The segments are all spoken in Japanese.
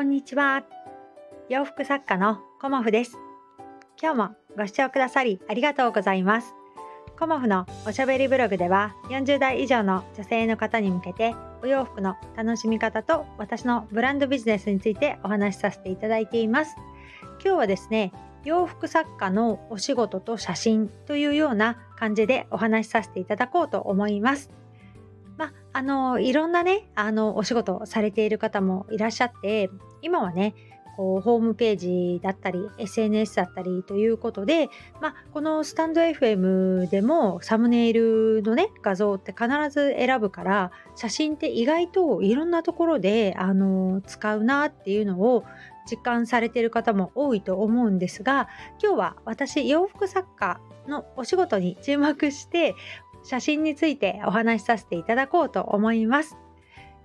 こんにちは。洋服作家のコモフです。今日もご視聴くださりありがとうございます。コモフのおしゃべりブログでは40代以上の女性の方に向けてお洋服の楽しみ方と私のブランドビジネスについてお話しさせていただいています。今日はですね、洋服作家のお仕事と写真というような感じでお話しさせていただこうと思います。まあ、あのいろんなねあのお仕事をされている方もいらっしゃって今はねこうホームページだったり SNS だったりということで、まあ、このスタンド FM でもサムネイルのね画像って必ず選ぶから写真って意外といろんなところであの使うなっていうのを実感されてる方も多いと思うんですが今日は私洋服作家のお仕事に注目して写真についてお話しさせていただこうと思います。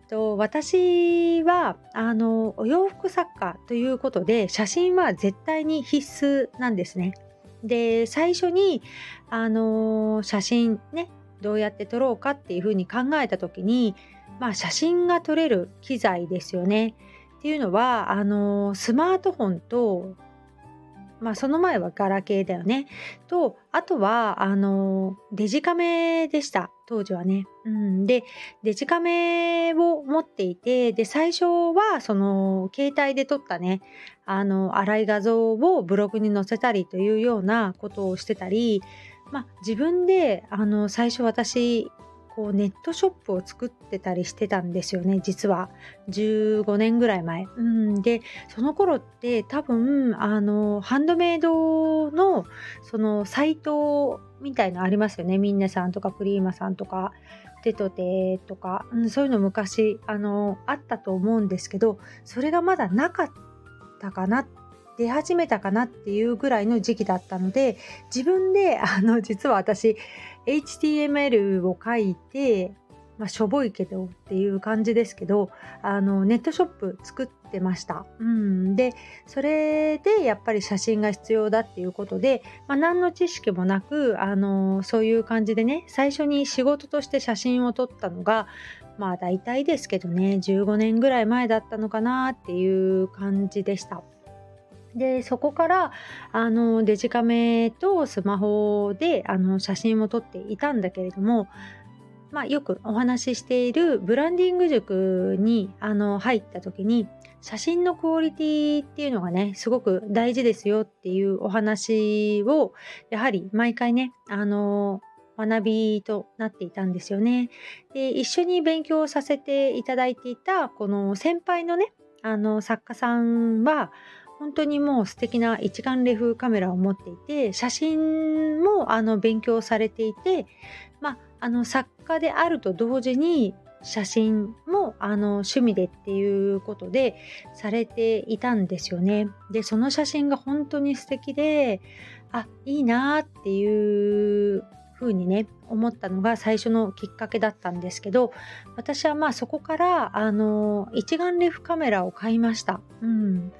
と私はあのお洋服作家ということで写真は絶対に必須なんですね。で最初にあの写真ねどうやって撮ろうかっていうふうに考えた時に、まあ、写真が撮れる機材ですよね。っていうのはあのスマートフォンとまあその前はガラケーだよね。と、あとは、あの、デジカメでした。当時はね。うん。で、デジカメを持っていて、で、最初は、その、携帯で撮ったね、あの、粗い画像をブログに載せたりというようなことをしてたり、まあ自分で、あの、最初私、こうネットショップを作ってたりしてたんですよね実は15年ぐらい前。うん、でその頃って多分あのハンドメイドのそのサイトみたいのありますよね。みんなさんとかプリーマさんとかテトテとか、うん、そういうの昔あのあったと思うんですけどそれがまだなかったかな出始めたかなっていうぐらいの時期だったので自分であの実は私 HTML を書いて、まあ、しょぼいけどっていう感じですけどあのネットショップ作ってました。うん、でそれでやっぱり写真が必要だっていうことで、まあ、何の知識もなくあのそういう感じでね最初に仕事として写真を撮ったのがまあ大体ですけどね15年ぐらい前だったのかなっていう感じでした。でそこからあのデジカメとスマホであの写真を撮っていたんだけれども、まあ、よくお話ししているブランディング塾にあの入った時に写真のクオリティっていうのがねすごく大事ですよっていうお話をやはり毎回ねあの学びとなっていたんですよね。で一緒に勉強させていただいていたこの先輩のねあの作家さんは本当にもう素敵な一眼レフカメラを持っていて写真もあの勉強されていて、まあ、あの作家であると同時に写真もあの趣味でっていうことでされていたんですよね。でその写真が本当に素敵であいいなっていうふうにね思ったのが最初のきっかけだったんですけど私はまあそこからあの一眼レフカメラを買いました。うん、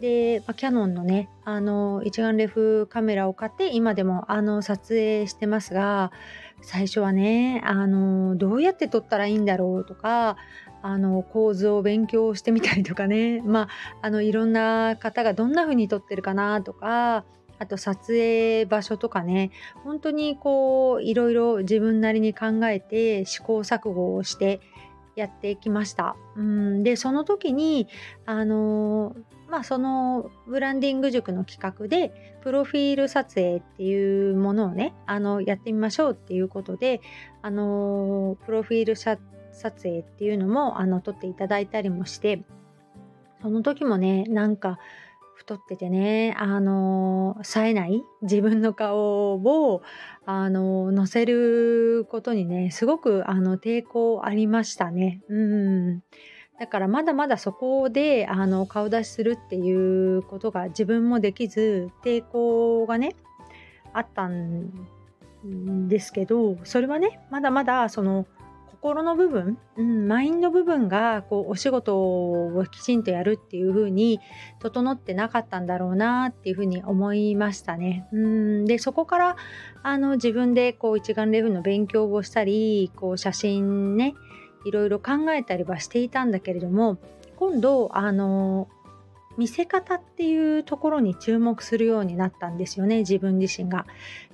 で、まあ、キャノンのねあの一眼レフカメラを買って今でもあの撮影してますが最初はねあのどうやって撮ったらいいんだろうとかあの構図を勉強してみたりとかね まああのいろんな方がどんな風に撮ってるかなとかあと撮影場所とかね本当にこういろいろ自分なりに考えて試行錯誤をしてやってきました。うんでその時にあのまあそのブランディング塾の企画でプロフィール撮影っていうものをねあのやってみましょうっていうことであのプロフィール撮影っていうのもあの撮っていただいたりもしてその時もねなんか太っててね、あの、冴えない自分の顔を、あの、乗せることにね、すごく、あの、抵抗ありましたね。うん。だからまだまだそこであの顔出しするっていうことが自分もできず抵抗がねあったんですけどそれはねまだまだその心の部分、うん、マインド部分がこうお仕事をきちんとやるっていう風に整ってなかったんだろうなっていう風に思いましたね。うんでそこからあの自分でこう一眼レフの勉強をしたりこう写真ねいろいろ考えたりはしていたんだけれども今度あの見せ方っていうところに注目するようになったんですよね自分自身が。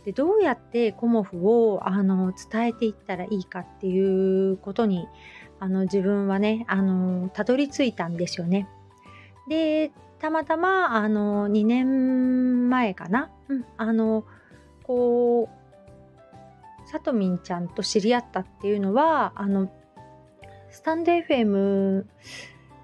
でどうやってコモフをあの伝えていったらいいかっていうことにあの自分はねあのたどり着いたんですよね。でたまたまあの2年前かな、うん、あのこうさとみんちゃんと知り合ったっていうのはあのスタンド FM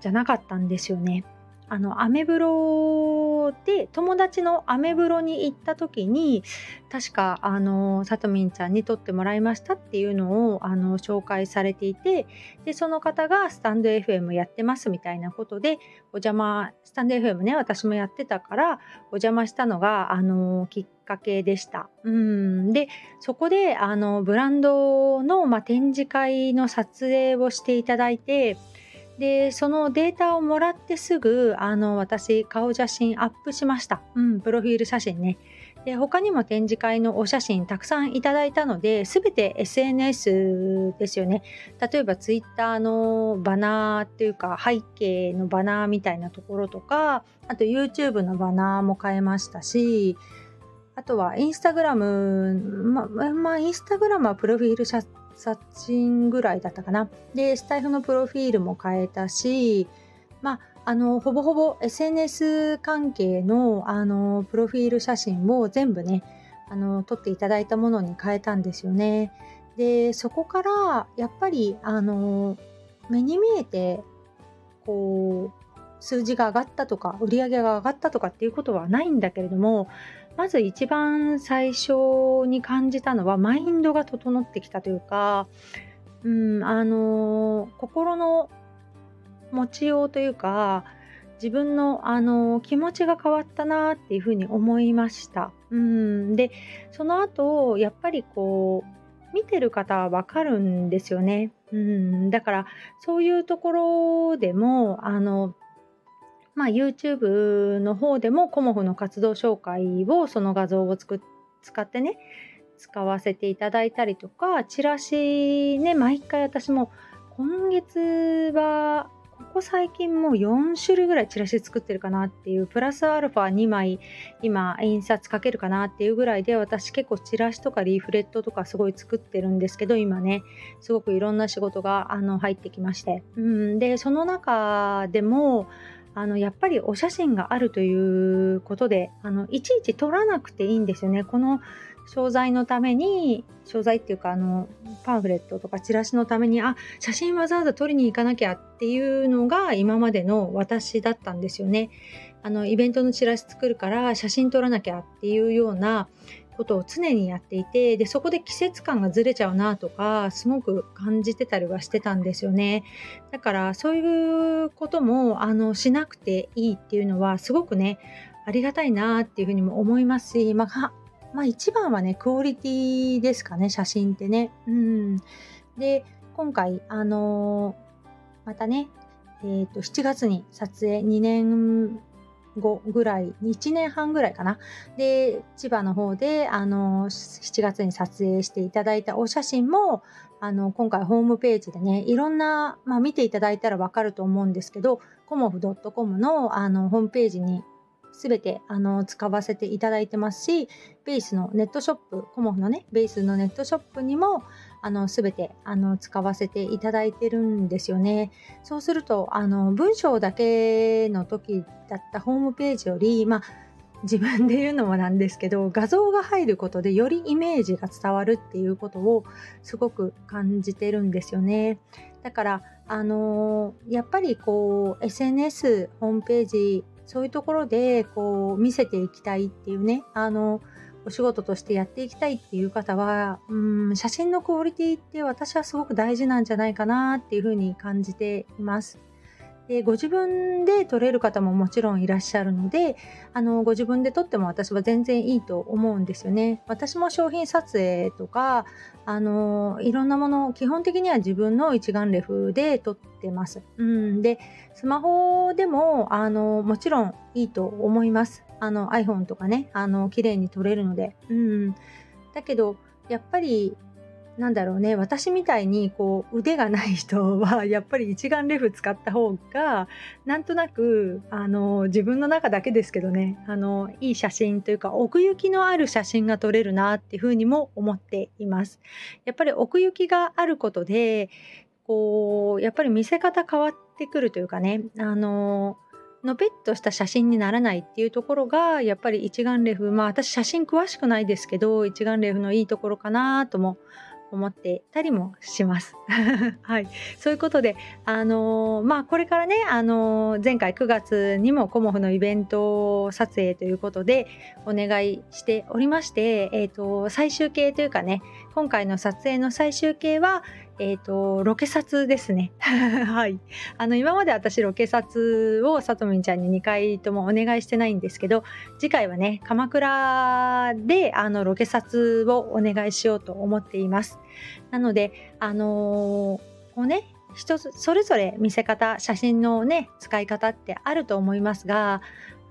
じゃなかったんですよね。あのアメブロで友達のアメブロに行った時に確かあのさとみんちゃんに撮ってもらいましたっていうのをあの紹介されていてでその方がスタンド FM やってますみたいなことでお邪魔スタンド FM ね私もやってたからお邪魔したのがあのきっかけでした。うんでそこであのブランドの、まあ、展示会の撮影をしていただいてでそのデータをもらってすぐあの私顔写真アップしました、うん、プロフィール写真ね。で他にも展示会のお写真たくさんいただいたので全て SNS ですよね。例えば Twitter のバナーっていうか背景のバナーみたいなところとかあと YouTube のバナーも変えましたしあとはインスタグラムままあインスタグラムはプロフィール写写真ぐらいだったかな。で、スタイフのプロフィールも変えたし、まあ、あの、ほぼほぼ SNS 関係の、あの、プロフィール写真を全部ね、あの、撮っていただいたものに変えたんですよね。で、そこから、やっぱり、あの、目に見えて、こう、数字が上がったとか、売り上げが上がったとかっていうことはないんだけれども、まず一番最初に感じたのはマインドが整ってきたというか、うん、あの心の持ちようというか自分のあの気持ちが変わったなっていうふうに思いました。うん、でその後やっぱりこう見てる方はわかるんですよね。うん、だからそういうところでもあのまあ、YouTube の方でもコモフの活動紹介をその画像を使ってね使わせていただいたりとかチラシね毎回私も今月はここ最近もう4種類ぐらいチラシ作ってるかなっていうプラスアルファ2枚今印刷かけるかなっていうぐらいで私結構チラシとかリーフレットとかすごい作ってるんですけど今ねすごくいろんな仕事があの入ってきまして、うん、でその中でもあのやっぱりお写真があるということであのいちいち撮らなくていいんですよね。この商材のために商材っていうかあのパンフレットとかチラシのためにあ写真わざわざ撮りに行かなきゃっていうのが今までの私だったんですよね。あのイベントのチラシ作るから写真撮らなきゃっていうようなことを常にやっていてでそこで季節感がずれちゃうなとかすごく感じてたりはしてたんですよねだからそういうこともあのしなくていいっていうのはすごくねありがたいなっていうふうにも思いますし、まあ、まあ、一番はねクオリティですかね写真ってね。うん、で今回あの、またねえーと7月に撮影2年後ぐらい、1年半ぐらいかな。で、千葉の方で、あの、7月に撮影していただいたお写真も、あの、今回ホームページでね、いろんな、まあ見ていただいたらわかると思うんですけど、コモフ .com のあのホームページにすべてあの使わせていただいてますし、ベースのネットショップ、コモフのね、ベースのネットショップにも、あの、すべて、あの、使わせていただいてるんですよね。そうすると、あの、文章だけの時だったホームページより、まあ、自分で言うのもなんですけど画像が入ることでよりイメージが伝わるっていうことをすごく感じてるんですよね。だからあのー、やっぱりこう SNS ホームページそういうところでこう見せていきたいっていうねあのお仕事としてやっていきたいっていう方はうん写真のクオリティって私はすごく大事なんじゃないかなっていうふうに感じています。でご自分で撮れる方ももちろんいらっしゃるのであのご自分で撮っても私は全然いいと思うんですよね。私も商品撮影とかあのいろんなもの基本的には自分の一眼レフで撮ってます。うん、でスマホでもあのもちろんいいと思います。あの iPhone とかねあの綺麗に撮れるので。うん、だけどやっぱりなんだろうね私みたいにこう腕がない人はやっぱり一眼レフ使った方がなんとなくあの自分の中だけですけどねあのいい写真というか奥行きのある写真が撮れるなっていうふうにも思っています。やっぱり奥行きがあることでこうやっぱり見せ方変わってくるというかねあののぺっとした写真にならないっていうところがやっぱり一眼レフまあ私写真詳しくないですけど一眼レフのいいところかなとも思ってたりもします。はい、そういうことで、あのー、まあ、これからね、あのー、前回9月にもコモフのイベント撮影ということでお願いしておりまして、えーと最終形というかね今回の撮影の最終形は、え、ー、と、ロケ撮ですね。はい。あの、今まで私ロケ撮をさとみんちゃんに2回ともお願いしてないんですけど、次回はね、鎌倉であのロケ撮をお願いしようと思っています。なので、あのー、こうね、人それぞれ見せ方、写真のね、使い方ってあると思いますが、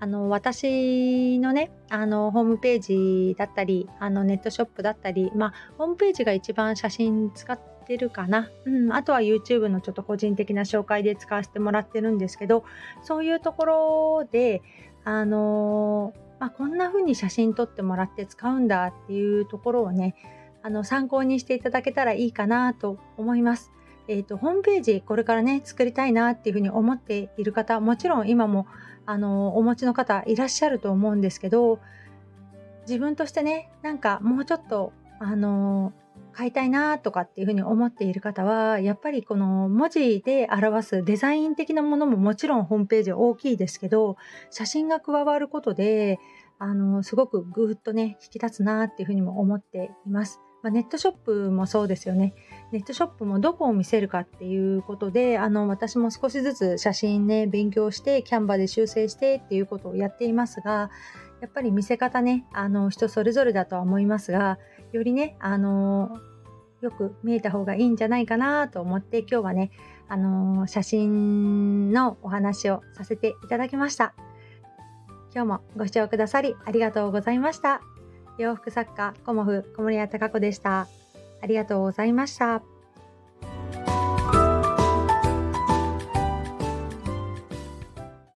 あの私のねあのホームページだったりあのネットショップだったりまあホームページが一番写真使っててるかな、うん、あとは YouTube のちょっと個人的な紹介で使わせてもらってるんですけどそういうところであのまあ、こんな風に写真撮ってもらって使うんだっていうところをねあの参考にしていただけたらいいかなと思います。えーと、ホームページこれからね作りたいなっていうふうに思っている方もちろん今もあのお持ちの方いらっしゃると思うんですけど自分としてねなんかもうちょっとあの買いたいなとかっていうふうに思っている方はやっぱりこの文字で表すデザイン的なものももちろんホームページ大きいですけど写真が加わることであのすごくぐーっとね引き立つなっていうふうにも思っています。まあ、ネットショップもそうですよね。ネットショップもどこを見せるかっていうことで、あの、私も少しずつ写真ね、勉強して、キャンバで修正してっていうことをやっていますが、やっぱり見せ方ね、あの、人それぞれだとは思いますが、よりね、あの、よく見えた方がいいんじゃないかなと思って、今日はね、あの、写真のお話をさせていただきました。今日もご視聴くださりありがとうございました。洋服作家コモフ小森屋隆子でした。ありがとうございました。